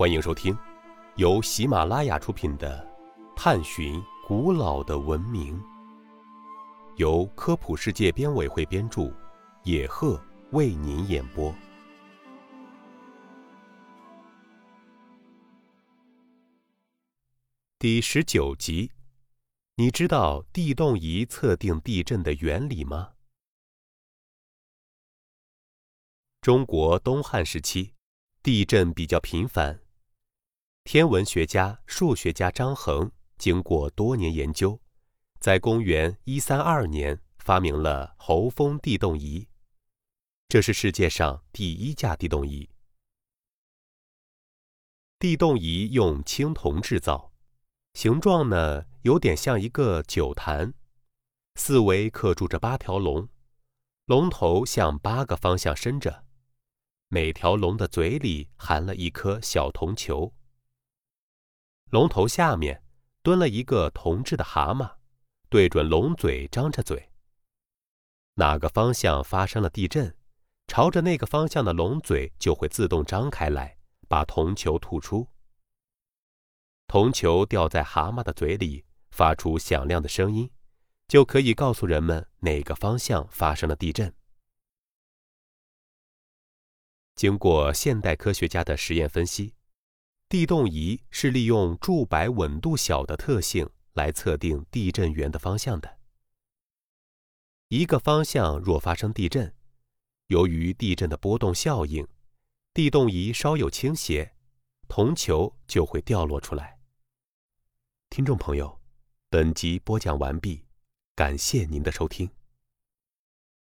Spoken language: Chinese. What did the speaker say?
欢迎收听由喜马拉雅出品的《探寻古老的文明》，由科普世界编委会编著，野鹤为您演播。第十九集，你知道地动仪测定地震的原理吗？中国东汉时期，地震比较频繁。天文学家、数学家张衡经过多年研究，在公元一三二年发明了侯风地动仪。这是世界上第一架地动仪。地动仪用青铜制造，形状呢有点像一个酒坛，四围刻住着八条龙，龙头向八个方向伸着。每条龙的嘴里含了一颗小铜球。龙头下面蹲了一个铜制的蛤蟆，对准龙嘴张着嘴。哪个方向发生了地震，朝着那个方向的龙嘴就会自动张开来，把铜球吐出。铜球掉在蛤蟆的嘴里，发出响亮的声音，就可以告诉人们哪个方向发生了地震。经过现代科学家的实验分析，地动仪是利用柱摆稳度小的特性来测定地震源的方向的。一个方向若发生地震，由于地震的波动效应，地动仪稍有倾斜，铜球就会掉落出来。听众朋友，本集播讲完毕，感谢您的收听。